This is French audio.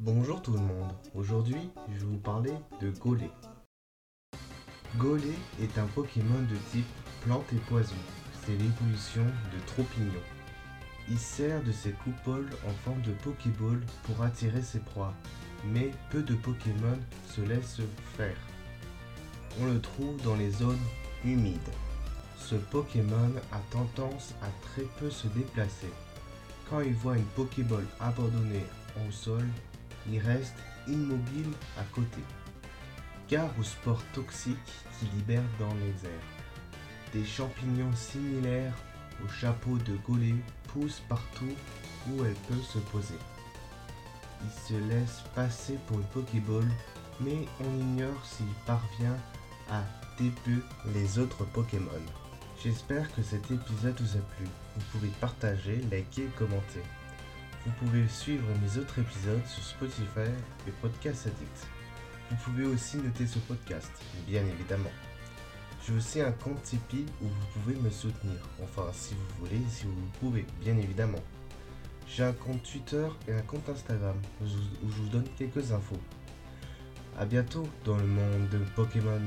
Bonjour tout le monde, aujourd'hui je vais vous parler de Golé. Golé est un Pokémon de type plante et poison, c'est l'évolution de Tropignon. Il sert de ses coupoles en forme de Pokéball pour attirer ses proies, mais peu de Pokémon se laissent faire. On le trouve dans les zones humides. Ce Pokémon a tendance à très peu se déplacer. Quand il voit une Pokéball abandonnée au sol, il reste immobile à côté. Gare aux spores toxiques qui libèrent dans les airs. Des champignons similaires au chapeau de Golé poussent partout où elle peut se poser. Il se laisse passer pour une Pokéball, mais on ignore s'il parvient à débuter les autres Pokémon. J'espère que cet épisode vous a plu. Vous pouvez partager, liker et commenter. Vous pouvez suivre mes autres épisodes sur Spotify et Podcast Addict. Vous pouvez aussi noter ce podcast, bien évidemment. J'ai aussi un compte Tipeee où vous pouvez me soutenir. Enfin, si vous voulez, si vous pouvez, bien évidemment. J'ai un compte Twitter et un compte Instagram où je vous donne quelques infos. A bientôt dans le monde de Pokémon.